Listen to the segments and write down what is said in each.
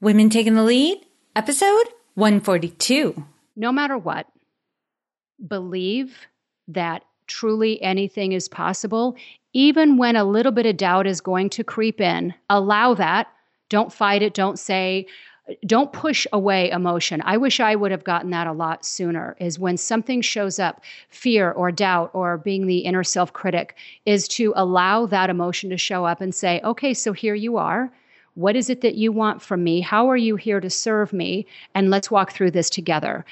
Women Taking the Lead, episode 142. No matter what, believe that truly anything is possible, even when a little bit of doubt is going to creep in. Allow that. Don't fight it. Don't say, don't push away emotion. I wish I would have gotten that a lot sooner. Is when something shows up, fear or doubt or being the inner self critic, is to allow that emotion to show up and say, okay, so here you are. What is it that you want from me? How are you here to serve me? And let's walk through this together.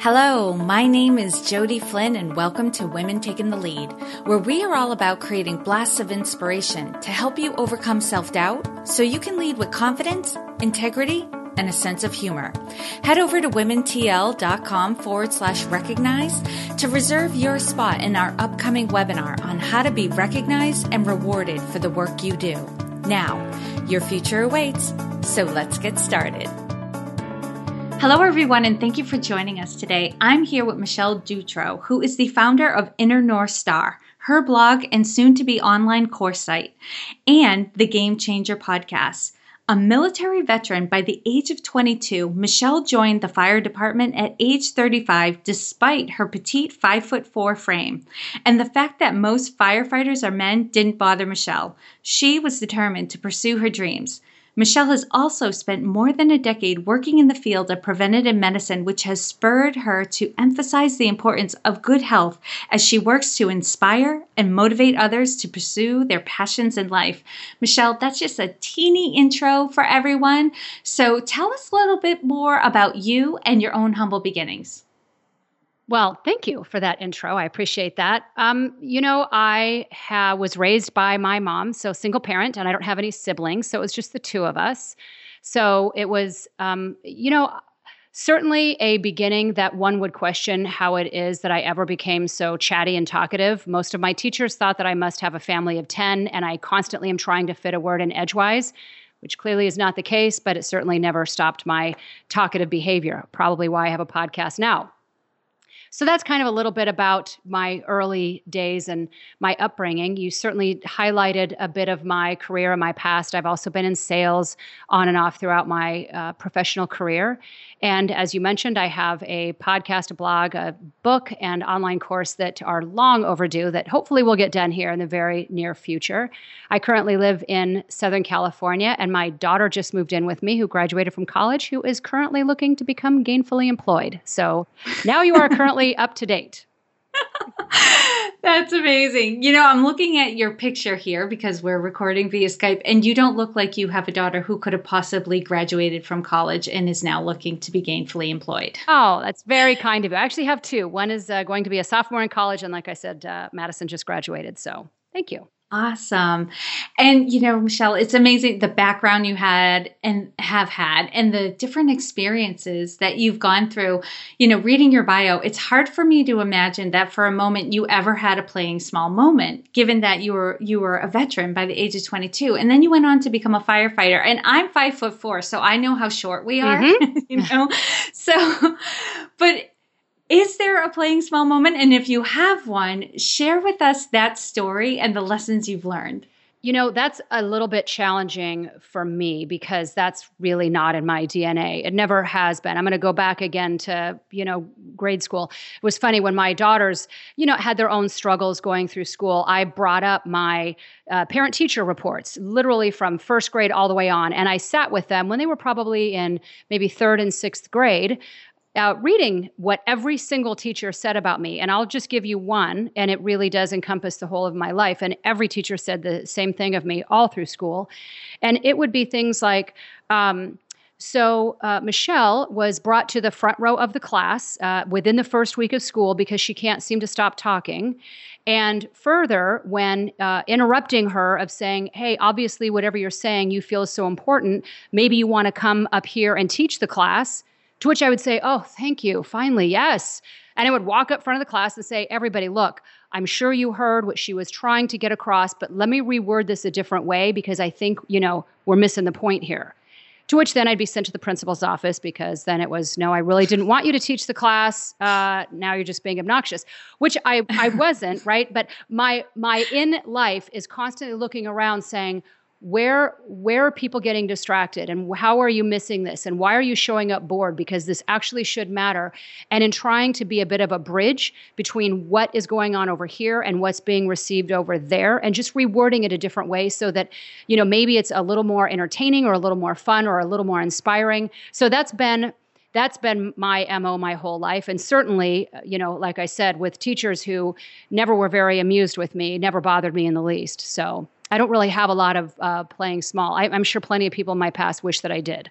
Hello, my name is Jodi Flynn, and welcome to Women Taking the Lead, where we are all about creating blasts of inspiration to help you overcome self doubt so you can lead with confidence, integrity, and a sense of humor. Head over to womentl.com forward slash recognize to reserve your spot in our upcoming webinar on how to be recognized and rewarded for the work you do. Now, your future awaits, so let's get started. Hello, everyone, and thank you for joining us today. I'm here with Michelle Dutro, who is the founder of Inner North Star, her blog and soon to be online course site, and the Game Changer podcast. A military veteran by the age of 22, Michelle joined the fire department at age 35 despite her petite 5 foot 4 frame. And the fact that most firefighters are men didn't bother Michelle. She was determined to pursue her dreams. Michelle has also spent more than a decade working in the field of preventative medicine, which has spurred her to emphasize the importance of good health as she works to inspire and motivate others to pursue their passions in life. Michelle, that's just a teeny intro for everyone. So tell us a little bit more about you and your own humble beginnings. Well, thank you for that intro. I appreciate that. Um, you know, I ha- was raised by my mom, so single parent, and I don't have any siblings, so it was just the two of us. So it was, um, you know, certainly a beginning that one would question how it is that I ever became so chatty and talkative. Most of my teachers thought that I must have a family of 10, and I constantly am trying to fit a word in edgewise. Which clearly is not the case, but it certainly never stopped my talkative behavior. Probably why I have a podcast now. So that's kind of a little bit about my early days and my upbringing. You certainly highlighted a bit of my career and my past. I've also been in sales on and off throughout my uh, professional career. And as you mentioned, I have a podcast, a blog, a book, and online course that are long overdue that hopefully will get done here in the very near future. I currently live in Southern California, and my daughter just moved in with me, who graduated from college, who is currently looking to become gainfully employed. So now you are currently up to date. That's amazing. You know, I'm looking at your picture here because we're recording via Skype, and you don't look like you have a daughter who could have possibly graduated from college and is now looking to be gainfully employed. Oh, that's very kind of you. I actually have two. One is uh, going to be a sophomore in college, and like I said, uh, Madison just graduated. So thank you. Awesome. And, you know, Michelle, it's amazing the background you had and have had and the different experiences that you've gone through. You know, reading your bio, it's hard for me to imagine that for a moment you ever had a playing small moment, given that you were you were a veteran by the age of 22. And then you went on to become a firefighter. And I'm five foot four, so I know how short we are. Mm-hmm. you know? So but is there a playing small moment? And if you have one, share with us that story and the lessons you've learned. You know, that's a little bit challenging for me because that's really not in my DNA. It never has been. I'm going to go back again to, you know, grade school. It was funny when my daughters, you know, had their own struggles going through school. I brought up my uh, parent teacher reports, literally from first grade all the way on. And I sat with them when they were probably in maybe third and sixth grade uh, reading what every single teacher said about me. And I'll just give you one, and it really does encompass the whole of my life. And every teacher said the same thing of me all through school. And it would be things like, um, so, uh, Michelle was brought to the front row of the class uh, within the first week of school because she can't seem to stop talking. And further, when uh, interrupting her of saying, Hey, obviously, whatever you're saying you feel is so important, maybe you want to come up here and teach the class. To which I would say, Oh, thank you. Finally, yes. And I would walk up front of the class and say, Everybody, look, I'm sure you heard what she was trying to get across, but let me reword this a different way because I think, you know, we're missing the point here. To which then I'd be sent to the principal's office because then it was, no, I really didn't want you to teach the class. Uh, now you're just being obnoxious, which I, I wasn't, right? But my, my in life is constantly looking around saying, where where are people getting distracted and how are you missing this? And why are you showing up bored? Because this actually should matter. And in trying to be a bit of a bridge between what is going on over here and what's being received over there and just rewording it a different way so that you know maybe it's a little more entertaining or a little more fun or a little more inspiring. So that's been that's been my mo my whole life. And certainly you know like i said with teachers who never were very amused with me never bothered me in the least. So I don't really have a lot of uh, playing small. I, I'm sure plenty of people in my past wish that I did.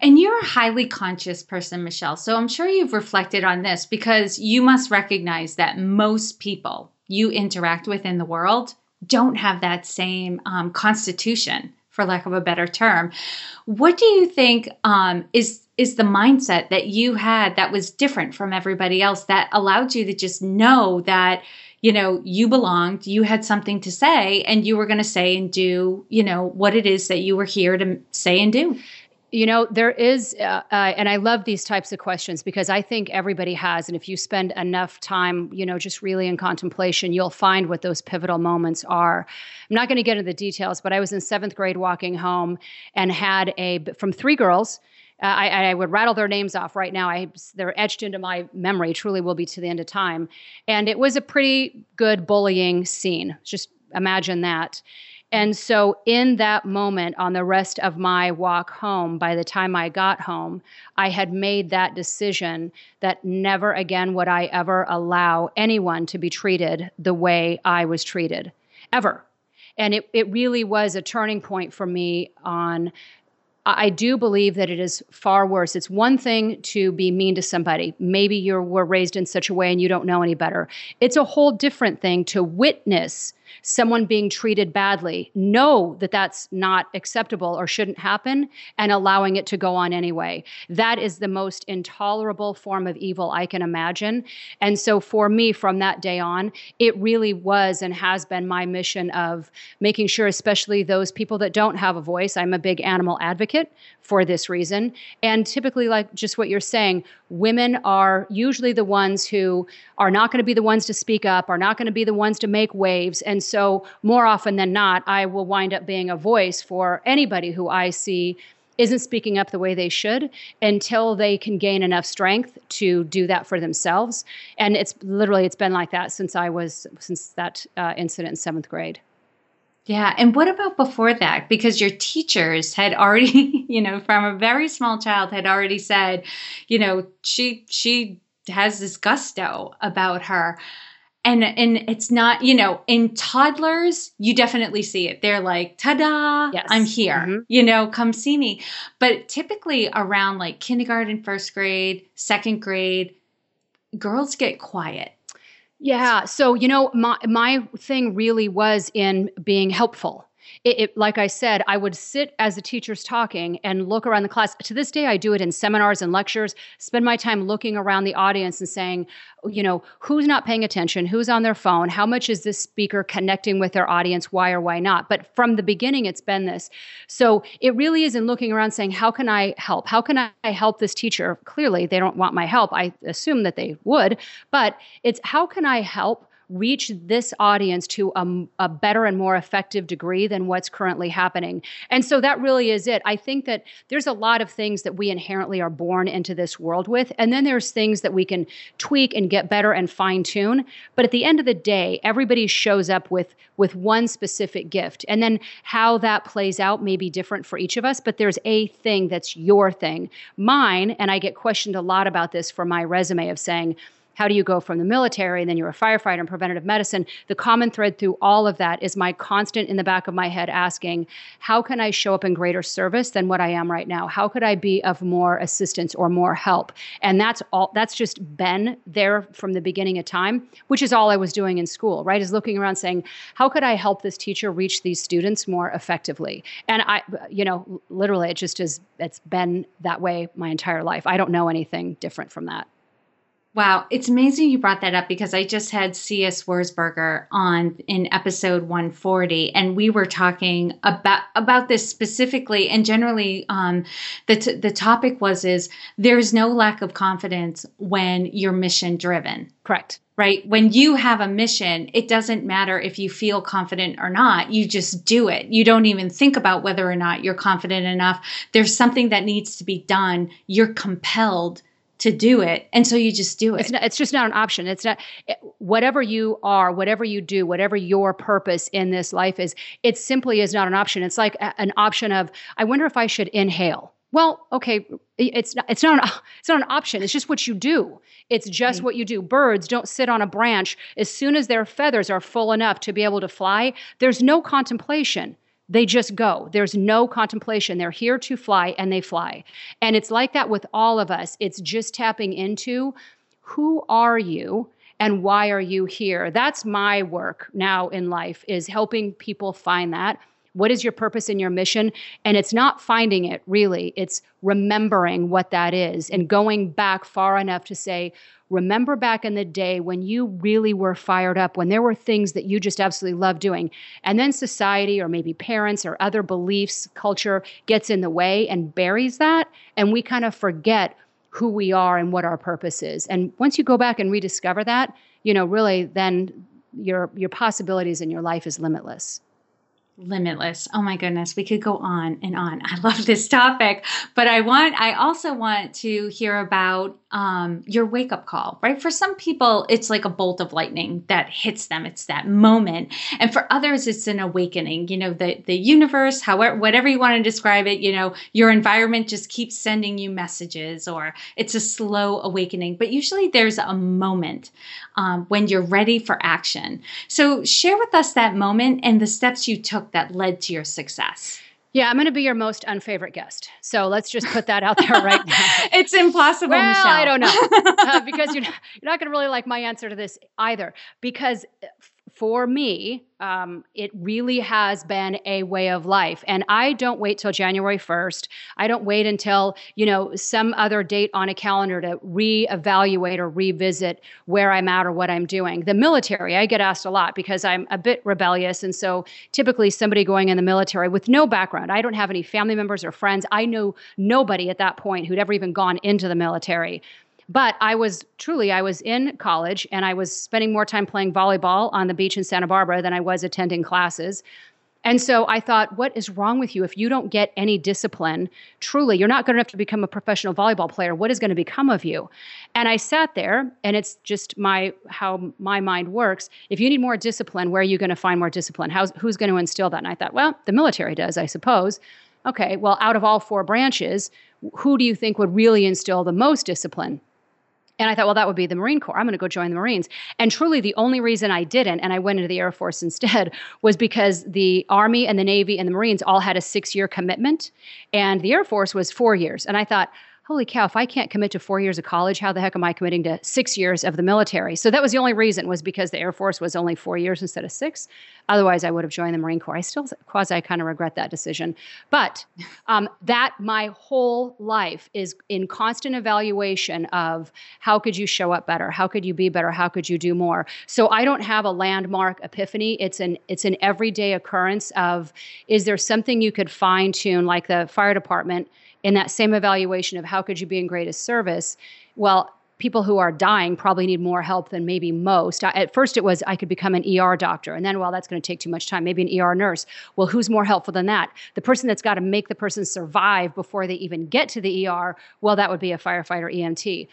And you're a highly conscious person, Michelle. So I'm sure you've reflected on this because you must recognize that most people you interact with in the world don't have that same um, constitution, for lack of a better term. What do you think um, is is the mindset that you had that was different from everybody else that allowed you to just know that you know, you belonged, you had something to say, and you were going to say and do, you know, what it is that you were here to say and do. You know, there is, uh, uh, and I love these types of questions because I think everybody has. And if you spend enough time, you know, just really in contemplation, you'll find what those pivotal moments are. I'm not going to get into the details, but I was in seventh grade walking home and had a, from three girls, uh, I, I, would rattle their names off right now. I, they're etched into my memory, truly will be to the end of time. And it was a pretty good bullying scene. Just imagine that. And so, in that moment, on the rest of my walk home, by the time I got home, I had made that decision that never again would I ever allow anyone to be treated the way I was treated, ever. And it, it really was a turning point for me on I do believe that it is far worse. It's one thing to be mean to somebody. Maybe you were raised in such a way and you don't know any better. It's a whole different thing to witness someone being treated badly, know that that's not acceptable or shouldn't happen, and allowing it to go on anyway. That is the most intolerable form of evil I can imagine. And so for me, from that day on, it really was and has been my mission of making sure, especially those people that don't have a voice, I'm a big animal advocate for this reason. And typically, like just what you're saying, women are usually the ones who are not going to be the ones to speak up, are not going to be the ones to make waves. And so, more often than not, I will wind up being a voice for anybody who I see isn't speaking up the way they should until they can gain enough strength to do that for themselves and it's literally it's been like that since i was since that uh, incident in seventh grade yeah. And what about before that? Because your teachers had already, you know, from a very small child had already said, you know, she she has this gusto about her. And and it's not, you know, in toddlers, you definitely see it. They're like, ta-da, yes. I'm here. Mm-hmm. You know, come see me. But typically around like kindergarten, first grade, second grade, girls get quiet yeah. So, you know, my my thing really was in being helpful it, it, like I said, I would sit as the teacher's talking and look around the class. To this day, I do it in seminars and lectures, spend my time looking around the audience and saying, you know, who's not paying attention, who's on their phone, how much is this speaker connecting with their audience, why or why not. But from the beginning, it's been this. So it really is in looking around saying, how can I help? How can I help this teacher? Clearly, they don't want my help. I assume that they would, but it's how can I help? Reach this audience to a, a, better and more effective degree than what's currently happening. And so that really is it. I think that there's a lot of things that we inherently are born into this world with. And then there's things that we can tweak and get better and fine tune. But at the end of the day, everybody shows up with, with one specific gift. And then how that plays out may be different for each of us, but there's a thing that's your thing. Mine, and I get questioned a lot about this for my resume of saying, how do you go from the military and then you're a firefighter in preventative medicine? The common thread through all of that is my constant in the back of my head asking, how can I show up in greater service than what I am right now? How could I be of more assistance or more help? And that's all that's just been there from the beginning of time, which is all I was doing in school, right? Is looking around saying, how could I help this teacher reach these students more effectively? And I, you know, literally it just is it's been that way my entire life. I don't know anything different from that. Wow, it's amazing you brought that up because I just had C.S. Wurzberger on in episode 140, and we were talking about about this specifically, and generally, um, the t- the topic was is there's no lack of confidence when you're mission driven. Correct. right? When you have a mission, it doesn't matter if you feel confident or not. You just do it. You don't even think about whether or not you're confident enough. There's something that needs to be done. You're compelled to do it and so you just do it it's, not, it's just not an option it's not eh, whatever you are whatever you do whatever your purpose in this life is it simply is not an option it's like a, an option of i wonder if i should inhale well, okay, it's not, it's not an, it's not an option. It's just what you do. It's just what you do. Birds don't sit on a branch as soon as their feathers are full enough to be able to fly. There's no contemplation. They just go. There's no contemplation. They're here to fly and they fly. And it's like that with all of us. It's just tapping into who are you and why are you here? That's my work now in life is helping people find that what is your purpose and your mission? And it's not finding it really, it's remembering what that is and going back far enough to say, remember back in the day when you really were fired up, when there were things that you just absolutely loved doing. And then society or maybe parents or other beliefs, culture gets in the way and buries that. And we kind of forget who we are and what our purpose is. And once you go back and rediscover that, you know, really then your your possibilities in your life is limitless limitless. Oh my goodness, we could go on and on. I love this topic, but I want I also want to hear about um, your wake up call, right? For some people, it's like a bolt of lightning that hits them. It's that moment, and for others, it's an awakening. You know, the the universe, however, whatever you want to describe it. You know, your environment just keeps sending you messages, or it's a slow awakening. But usually, there's a moment um, when you're ready for action. So, share with us that moment and the steps you took that led to your success. Yeah, I'm going to be your most unfavorite guest. So let's just put that out there right now. it's impossible, well, Michelle. I don't know. Uh, because you're not, you're not going to really like my answer to this either. Because for me, um, it really has been a way of life. And I don't wait till January 1st. I don't wait until, you know, some other date on a calendar to reevaluate or revisit where I'm at or what I'm doing. The military, I get asked a lot because I'm a bit rebellious. And so typically somebody going in the military with no background, I don't have any family members or friends. I know nobody at that point who'd ever even gone into the military. But I was truly, I was in college and I was spending more time playing volleyball on the beach in Santa Barbara than I was attending classes. And so I thought, what is wrong with you? If you don't get any discipline, truly, you're not good enough to become a professional volleyball player. What is going to become of you? And I sat there, and it's just my how my mind works. If you need more discipline, where are you going to find more discipline? How's, who's going to instill that? And I thought, well, the military does, I suppose. Okay, well, out of all four branches, who do you think would really instill the most discipline? And I thought, well, that would be the Marine Corps. I'm going to go join the Marines. And truly, the only reason I didn't, and I went into the Air Force instead, was because the Army and the Navy and the Marines all had a six year commitment, and the Air Force was four years. And I thought, holy cow, if I can't commit to four years of college, how the heck am I committing to six years of the military? So that was the only reason was because the Air Force was only four years instead of six. Otherwise, I would have joined the Marine Corps. I still quasi kind of regret that decision. But um, that my whole life is in constant evaluation of how could you show up better? How could you be better? How could you do more? So I don't have a landmark epiphany. It's an it's an everyday occurrence of is there something you could fine tune like the fire department in that same evaluation of how could you be in greatest service, well, people who are dying probably need more help than maybe most. At first, it was I could become an ER doctor, and then, well, that's going to take too much time. Maybe an ER nurse. Well, who's more helpful than that? The person that's got to make the person survive before they even get to the ER. Well, that would be a firefighter EMT.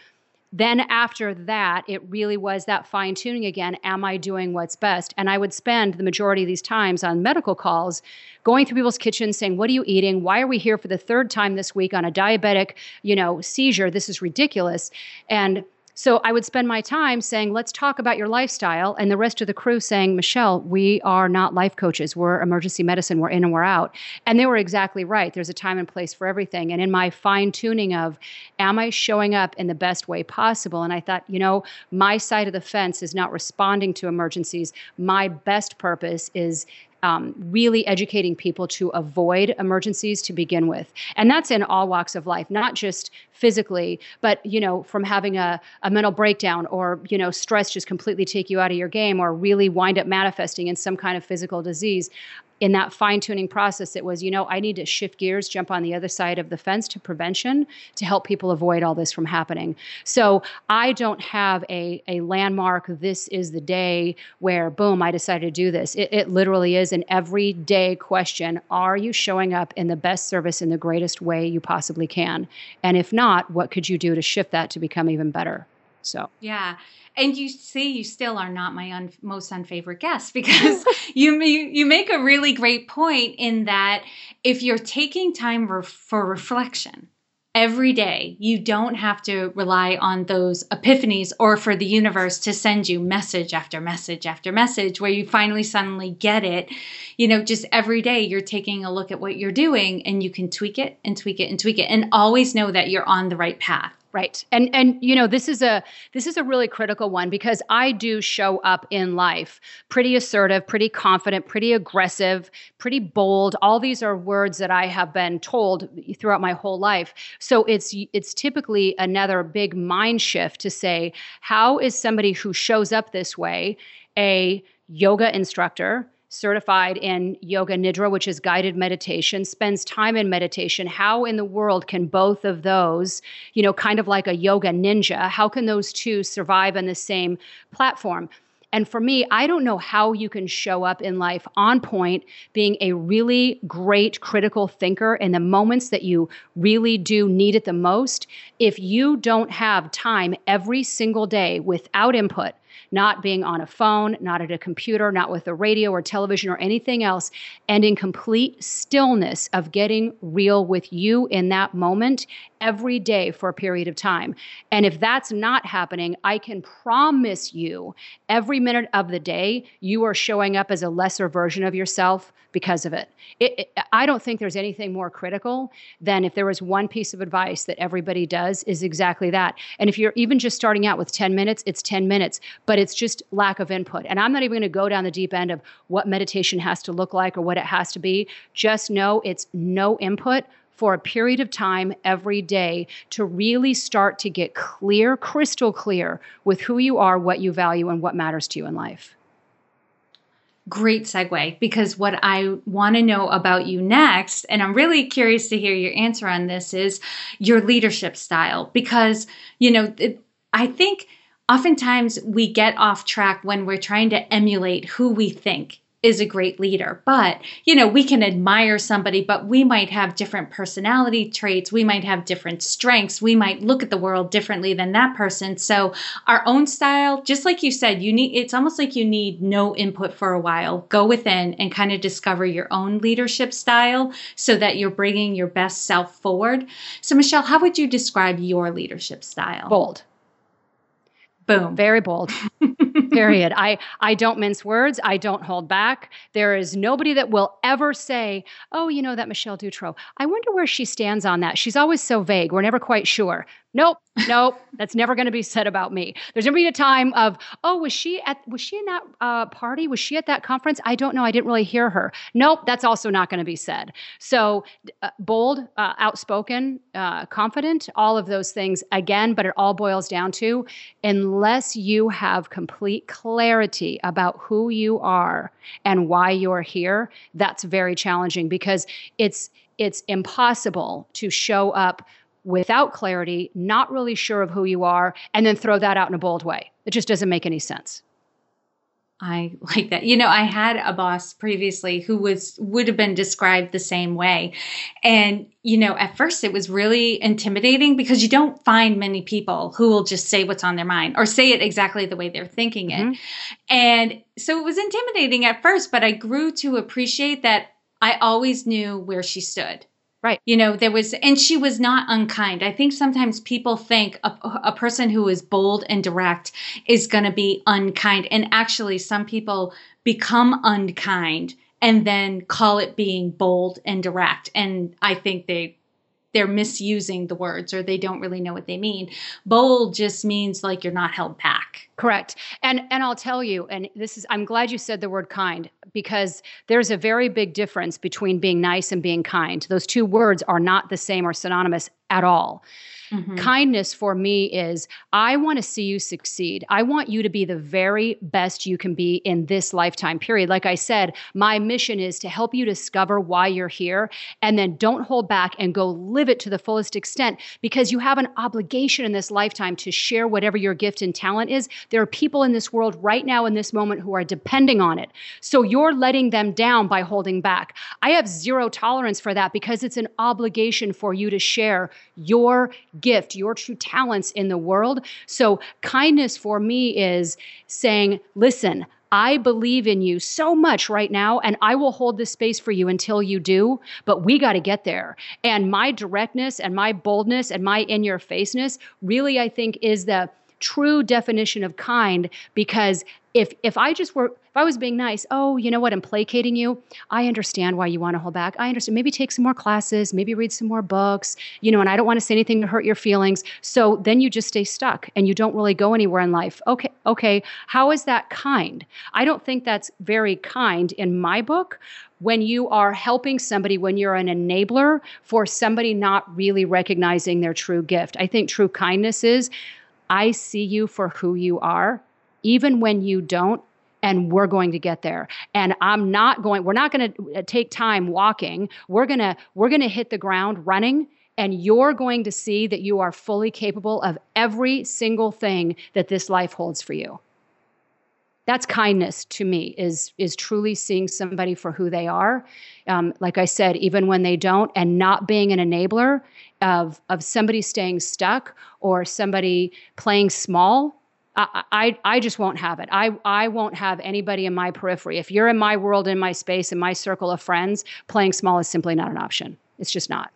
Then after that, it really was that fine tuning again. Am I doing what's best? And I would spend the majority of these times on medical calls going through people's kitchens saying, What are you eating? Why are we here for the third time this week on a diabetic, you know, seizure? This is ridiculous. And so I would spend my time saying, let's talk about your lifestyle. And the rest of the crew saying, Michelle, we are not life coaches. We're emergency medicine. We're in and we're out. And they were exactly right. There's a time and place for everything. And in my fine tuning of, am I showing up in the best way possible? And I thought, you know, my side of the fence is not responding to emergencies. My best purpose is um, really educating people to avoid emergencies to begin with. And that's in all walks of life, not just physically, but you know, from having a, a mental breakdown or you know, stress just completely take you out of your game or really wind up manifesting in some kind of physical disease in that fine tuning process, it was, you know, I need to shift gears, jump on the other side of the fence to prevention to help people avoid all this from happening. So I don't have a, a landmark, this is the day where, boom, I decided to do this. It, it literally is an everyday question Are you showing up in the best service in the greatest way you possibly can? And if not, what could you do to shift that to become even better? So, yeah and you see you still are not my un- most unfavorite guest because you, you make a really great point in that if you're taking time re- for reflection every day you don't have to rely on those epiphanies or for the universe to send you message after message after message where you finally suddenly get it. You know just every day you're taking a look at what you're doing and you can tweak it and tweak it and tweak it and always know that you're on the right path Right. And and you know, this is a this is a really critical one because I do show up in life pretty assertive, pretty confident, pretty aggressive, pretty bold. All these are words that I have been told throughout my whole life. So it's it's typically another big mind shift to say, how is somebody who shows up this way a yoga instructor, certified in yoga nidra, which is guided meditation, spends time in meditation. How in the world can both of those, you know, kind of like a yoga ninja, how can those two survive on the same platform? And for me, I don't know how you can show up in life on point, being a really great critical thinker in the moments that you really do need it the most, if you don't have time every single day without input not being on a phone, not at a computer, not with a radio or television or anything else, and in complete stillness of getting real with you in that moment every day for a period of time. And if that's not happening, I can promise you every minute of the day, you are showing up as a lesser version of yourself because of it. It, it. I don't think there's anything more critical than if there was one piece of advice that everybody does is exactly that. And if you're even just starting out with 10 minutes, it's 10 minutes, but it's just lack of input. And I'm not even going to go down the deep end of what meditation has to look like or what it has to be. Just know it's no input for a period of time every day to really start to get clear, crystal clear with who you are, what you value, and what matters to you in life great segue because what I want to know about you next, and I'm really curious to hear your answer on this, is your leadership style. Because, you know, it, I think oftentimes we get off track when we're trying to emulate who we think is a great leader. But, you know, we can admire somebody, but we might have different personality traits. We might have different strengths. We might look at the world differently than that person. So, our own style, just like you said, you need it's almost like you need no input for a while. Go within and kind of discover your own leadership style so that you're bringing your best self forward. So, Michelle, how would you describe your leadership style? Bold. Boom. Very bold. Period. I I don't mince words. I don't hold back. There is nobody that will ever say, "Oh, you know that Michelle Dutro. I wonder where she stands on that. She's always so vague. We're never quite sure." Nope, nope. that's never going to be said about me. There's never be a time of, oh, was she at was she in that uh, party? Was she at that conference? I don't know. I didn't really hear her. Nope, that's also not going to be said. So uh, bold, uh, outspoken, uh, confident, all of those things again. But it all boils down to unless you have complete clarity about who you are and why you're here, that's very challenging because it's it's impossible to show up without clarity, not really sure of who you are, and then throw that out in a bold way. It just doesn't make any sense. I like that. You know, I had a boss previously who was would have been described the same way. And you know, at first it was really intimidating because you don't find many people who will just say what's on their mind or say it exactly the way they're thinking it. Mm-hmm. And so it was intimidating at first, but I grew to appreciate that I always knew where she stood. Right. You know, there was, and she was not unkind. I think sometimes people think a, a person who is bold and direct is going to be unkind. And actually, some people become unkind and then call it being bold and direct. And I think they, they're misusing the words or they don't really know what they mean. Bold just means like you're not held back. Correct. And and I'll tell you and this is I'm glad you said the word kind because there's a very big difference between being nice and being kind. Those two words are not the same or synonymous at all. Mm-hmm. Kindness for me is I want to see you succeed. I want you to be the very best you can be in this lifetime period. Like I said, my mission is to help you discover why you're here and then don't hold back and go live it to the fullest extent because you have an obligation in this lifetime to share whatever your gift and talent is. There are people in this world right now in this moment who are depending on it. So you're letting them down by holding back. I have zero tolerance for that because it's an obligation for you to share your gift, your true talents in the world. So, kindness for me is saying, listen, I believe in you so much right now, and I will hold this space for you until you do. But we got to get there. And my directness and my boldness and my in your faceness really, I think, is the true definition of kind because if if I just were if I was being nice, oh, you know what, I'm placating you. I understand why you want to hold back. I understand. Maybe take some more classes, maybe read some more books, you know, and I don't want to say anything to hurt your feelings. So then you just stay stuck and you don't really go anywhere in life. Okay, okay. How is that kind? I don't think that's very kind in my book when you are helping somebody, when you're an enabler for somebody not really recognizing their true gift. I think true kindness is I see you for who you are even when you don't and we're going to get there. And i'm not going we're not going to uh, take time walking. We're going to we're going to hit the ground running and you're going to see that you are fully capable of every single thing that this life holds for you. That's kindness to me is is truly seeing somebody for who they are. Um, like i said even when they don't and not being an enabler of of somebody staying stuck or somebody playing small I, I, I just won't have it. I, I won't have anybody in my periphery. If you're in my world, in my space, in my circle of friends, playing small is simply not an option. It's just not.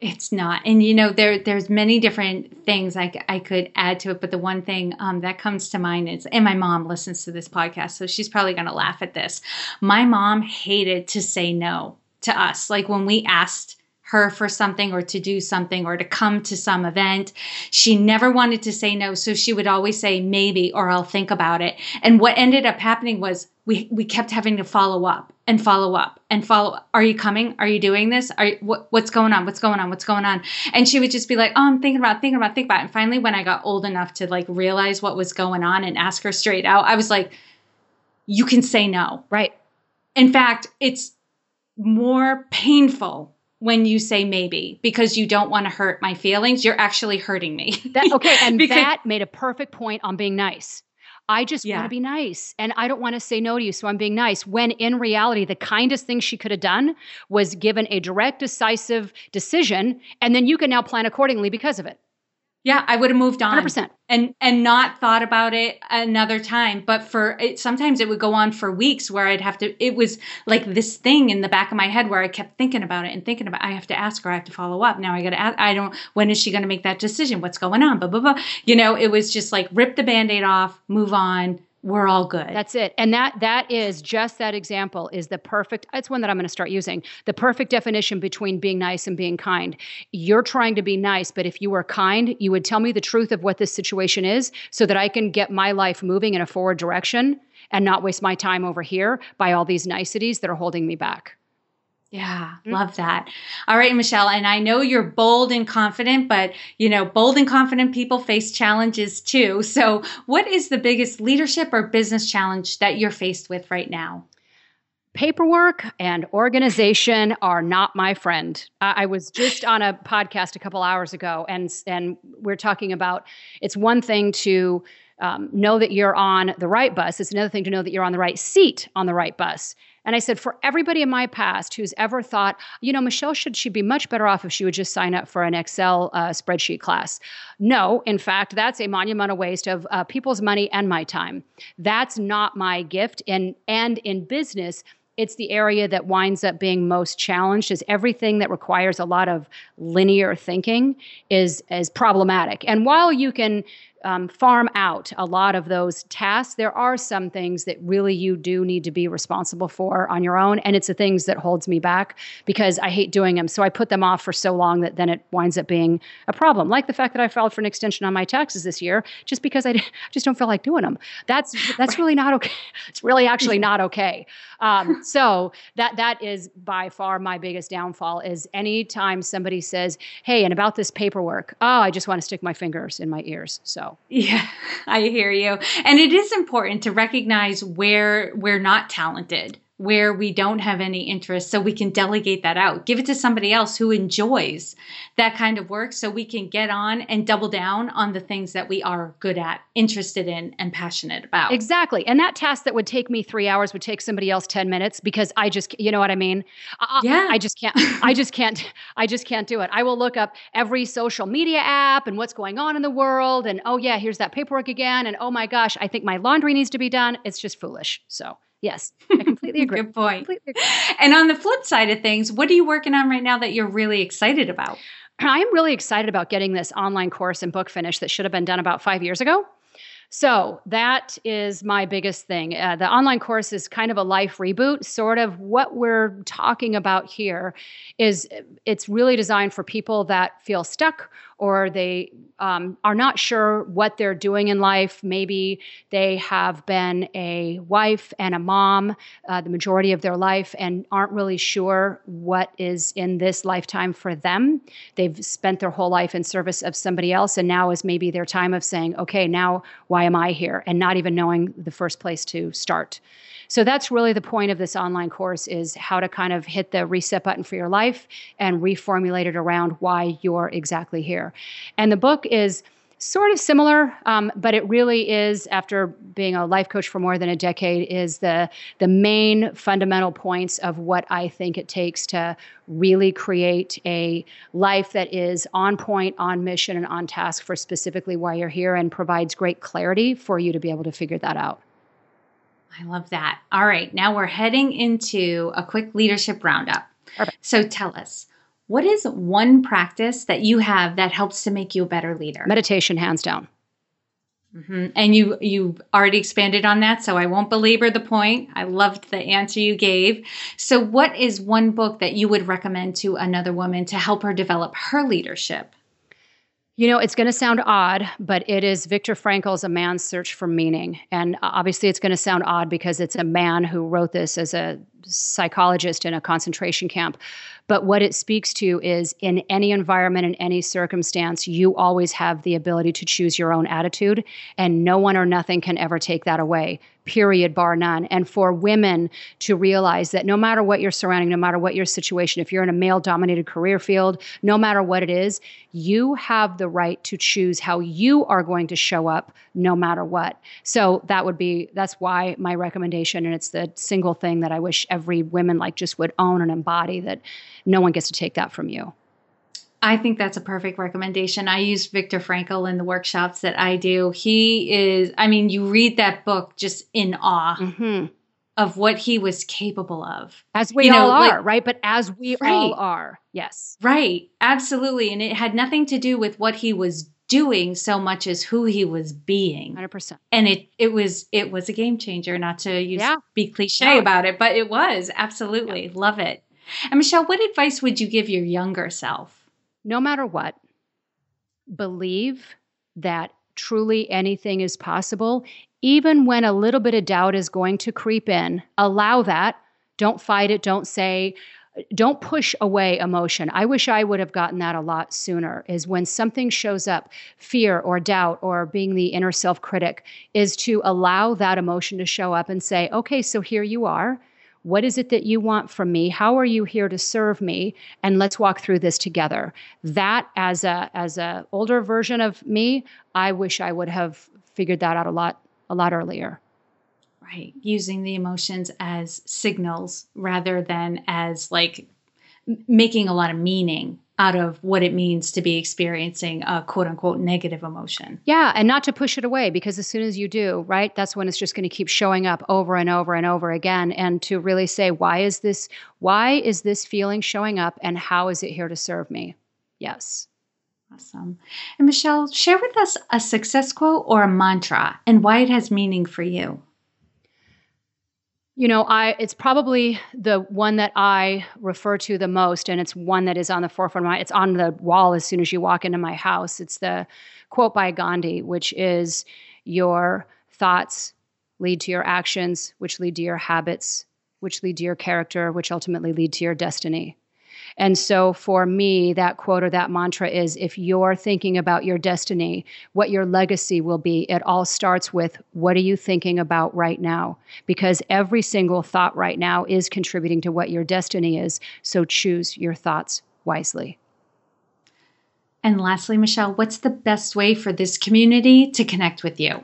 It's not. And you know, there there's many different things I, I could add to it, but the one thing um, that comes to mind is, and my mom listens to this podcast, so she's probably going to laugh at this. My mom hated to say no to us. Like when we asked her for something or to do something or to come to some event. She never wanted to say no, so she would always say maybe or I'll think about it. And what ended up happening was we we kept having to follow up and follow up and follow up. Are you coming? Are you doing this? Are you, what, what's going on? What's going on? What's going on? And she would just be like, "Oh, I'm thinking about, thinking about, thinking about." It. And finally, when I got old enough to like realize what was going on and ask her straight out, I was like, "You can say no." Right. In fact, it's more painful when you say maybe because you don't want to hurt my feelings. You're actually hurting me. that, okay. And because, that made a perfect point on being nice. I just yeah. want to be nice and I don't want to say no to you. So I'm being nice. When in reality, the kindest thing she could have done was given a direct, decisive decision. And then you can now plan accordingly because of it. Yeah, I would have moved on 100%. and and not thought about it another time. But for it, sometimes it would go on for weeks where I'd have to. It was like this thing in the back of my head where I kept thinking about it and thinking about. I have to ask her. I have to follow up. Now I got to. ask. I don't. When is she going to make that decision? What's going on? Blah blah blah. You know, it was just like rip the band-aid off, move on, we're all good. That's it. And that that is just that example is the perfect it's one that I'm going to start using. The perfect definition between being nice and being kind. You're trying to be nice, but if you were kind, you would tell me the truth of what this situation is so that I can get my life moving in a forward direction and not waste my time over here by all these niceties that are holding me back. Yeah, mm-hmm. love that. All right, Michelle, and I know you're bold and confident, but you know, bold and confident people face challenges too. So, what is the biggest leadership or business challenge that you're faced with right now? Paperwork and organization are not my friend. I, I was just on a podcast a couple hours ago, and and we're talking about it's one thing to um, know that you're on the right bus. It's another thing to know that you're on the right seat on the right bus. And I said, for everybody in my past who's ever thought, you know, Michelle, should she be much better off if she would just sign up for an Excel uh, spreadsheet class? No, in fact, that's a monumental waste of uh, people's money and my time. That's not my gift. And, and in business, it's the area that winds up being most challenged is everything that requires a lot of linear thinking is is problematic and while you can um, farm out a lot of those tasks. There are some things that really you do need to be responsible for on your own, and it's the things that holds me back because I hate doing them. So I put them off for so long that then it winds up being a problem. Like the fact that I filed for an extension on my taxes this year, just because I just don't feel like doing them. That's that's really not okay. It's really actually not okay. Um, so that that is by far my biggest downfall. Is anytime somebody says, "Hey," and about this paperwork, oh, I just want to stick my fingers in my ears. So yeah, I hear you. And it is important to recognize where we're not talented where we don't have any interest so we can delegate that out. Give it to somebody else who enjoys that kind of work so we can get on and double down on the things that we are good at interested in and passionate about. Exactly. And that task that would take me three hours would take somebody else 10 minutes because i just you know what i mean? I, yeah. I just can't i just can't i just can't do it. I will look up every social media app and what's going on in the world and oh yeah here's that paperwork again and oh my gosh i think my laundry needs to be done. It's just foolish. So Yes, completely agree. Good point. Agree. And on the flip side of things, what are you working on right now that you're really excited about? I'm really excited about getting this online course and book finished that should have been done about five years ago. So that is my biggest thing. Uh, the online course is kind of a life reboot. Sort of what we're talking about here is it's really designed for people that feel stuck or they um, are not sure what they're doing in life. Maybe they have been a wife and a mom uh, the majority of their life and aren't really sure what is in this lifetime for them. They've spent their whole life in service of somebody else, and now is maybe their time of saying, okay, now why am I here? And not even knowing the first place to start. So that's really the point of this online course is how to kind of hit the reset button for your life and reformulate it around why you're exactly here. And the book is sort of similar, um, but it really is. After being a life coach for more than a decade, is the the main fundamental points of what I think it takes to really create a life that is on point, on mission, and on task for specifically why you're here, and provides great clarity for you to be able to figure that out. I love that. All right, now we're heading into a quick leadership roundup. Perfect. So tell us, what is one practice that you have that helps to make you a better leader? Meditation, hands down. Mm-hmm. And you you already expanded on that, so I won't belabor the point. I loved the answer you gave. So, what is one book that you would recommend to another woman to help her develop her leadership? You know, it's going to sound odd, but it is Viktor Frankl's A Man's Search for Meaning. And obviously, it's going to sound odd because it's a man who wrote this as a psychologist in a concentration camp. But what it speaks to is in any environment, in any circumstance, you always have the ability to choose your own attitude, and no one or nothing can ever take that away, period, bar none. And for women to realize that no matter what you're surrounding, no matter what your situation, if you're in a male dominated career field, no matter what it is, you have the right to choose how you are going to show up no matter what. So that would be, that's why my recommendation, and it's the single thing that I wish every woman like just would own and embody that no one gets to take that from you. I think that's a perfect recommendation. I use Viktor Frankl in the workshops that I do. He is, I mean, you read that book just in awe mm-hmm. of what he was capable of. As we you all know, are, like, right? But as we right. all are, yes. Right, absolutely. And it had nothing to do with what he was doing so much as who he was being. 100%. And it it was it was a game changer, not to use yeah. be cliche yeah. about it, but it was. Absolutely. Yeah. Love it. And Michelle, what advice would you give your younger self? No matter what, believe that truly anything is possible, even when a little bit of doubt is going to creep in. Allow that. Don't fight it. Don't say, don't push away emotion. I wish I would have gotten that a lot sooner. Is when something shows up, fear or doubt or being the inner self critic, is to allow that emotion to show up and say, okay, so here you are. What is it that you want from me? How are you here to serve me? And let's walk through this together. That as a as a older version of me, I wish I would have figured that out a lot a lot earlier. Right. Using the emotions as signals rather than as like making a lot of meaning out of what it means to be experiencing a quote unquote negative emotion. Yeah, and not to push it away because as soon as you do, right, that's when it's just going to keep showing up over and over and over again and to really say why is this why is this feeling showing up and how is it here to serve me? Yes. Awesome. And Michelle, share with us a success quote or a mantra and why it has meaning for you. You know, I it's probably the one that I refer to the most, and it's one that is on the forefront of my. It's on the wall as soon as you walk into my house. It's the quote by Gandhi, which is, "Your thoughts lead to your actions, which lead to your habits, which lead to your character, which ultimately lead to your destiny." And so for me, that quote or that mantra is if you're thinking about your destiny, what your legacy will be, it all starts with what are you thinking about right now? Because every single thought right now is contributing to what your destiny is. So choose your thoughts wisely. And lastly, Michelle, what's the best way for this community to connect with you?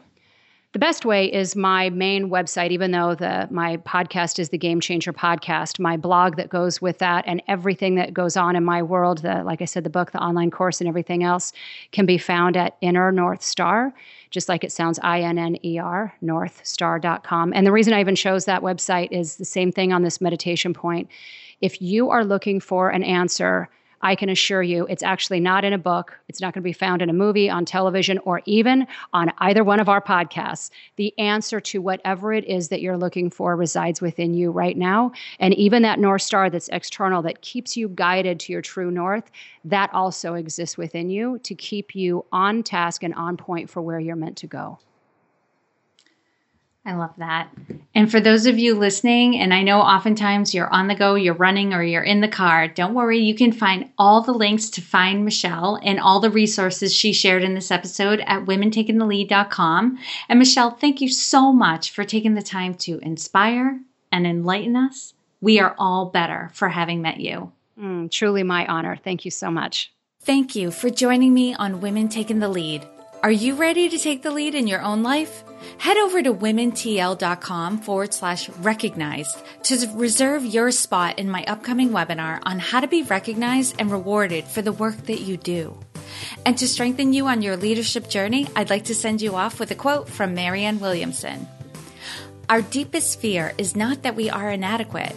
The best way is my main website, even though the my podcast is the Game Changer podcast. My blog that goes with that and everything that goes on in my world, the like I said, the book, the online course, and everything else can be found at Inner North Star, just like it sounds, I N N E R, northstar.com. And the reason I even chose that website is the same thing on this meditation point. If you are looking for an answer I can assure you it's actually not in a book. It's not going to be found in a movie, on television, or even on either one of our podcasts. The answer to whatever it is that you're looking for resides within you right now. And even that North Star that's external that keeps you guided to your true north, that also exists within you to keep you on task and on point for where you're meant to go. I love that. And for those of you listening, and I know oftentimes you're on the go, you're running, or you're in the car, don't worry. You can find all the links to find Michelle and all the resources she shared in this episode at womentakingthelead.com. And Michelle, thank you so much for taking the time to inspire and enlighten us. We are all better for having met you. Mm, truly my honor. Thank you so much. Thank you for joining me on Women Taking the Lead. Are you ready to take the lead in your own life? Head over to womentl.com forward slash recognized to reserve your spot in my upcoming webinar on how to be recognized and rewarded for the work that you do. And to strengthen you on your leadership journey, I'd like to send you off with a quote from Marianne Williamson. Our deepest fear is not that we are inadequate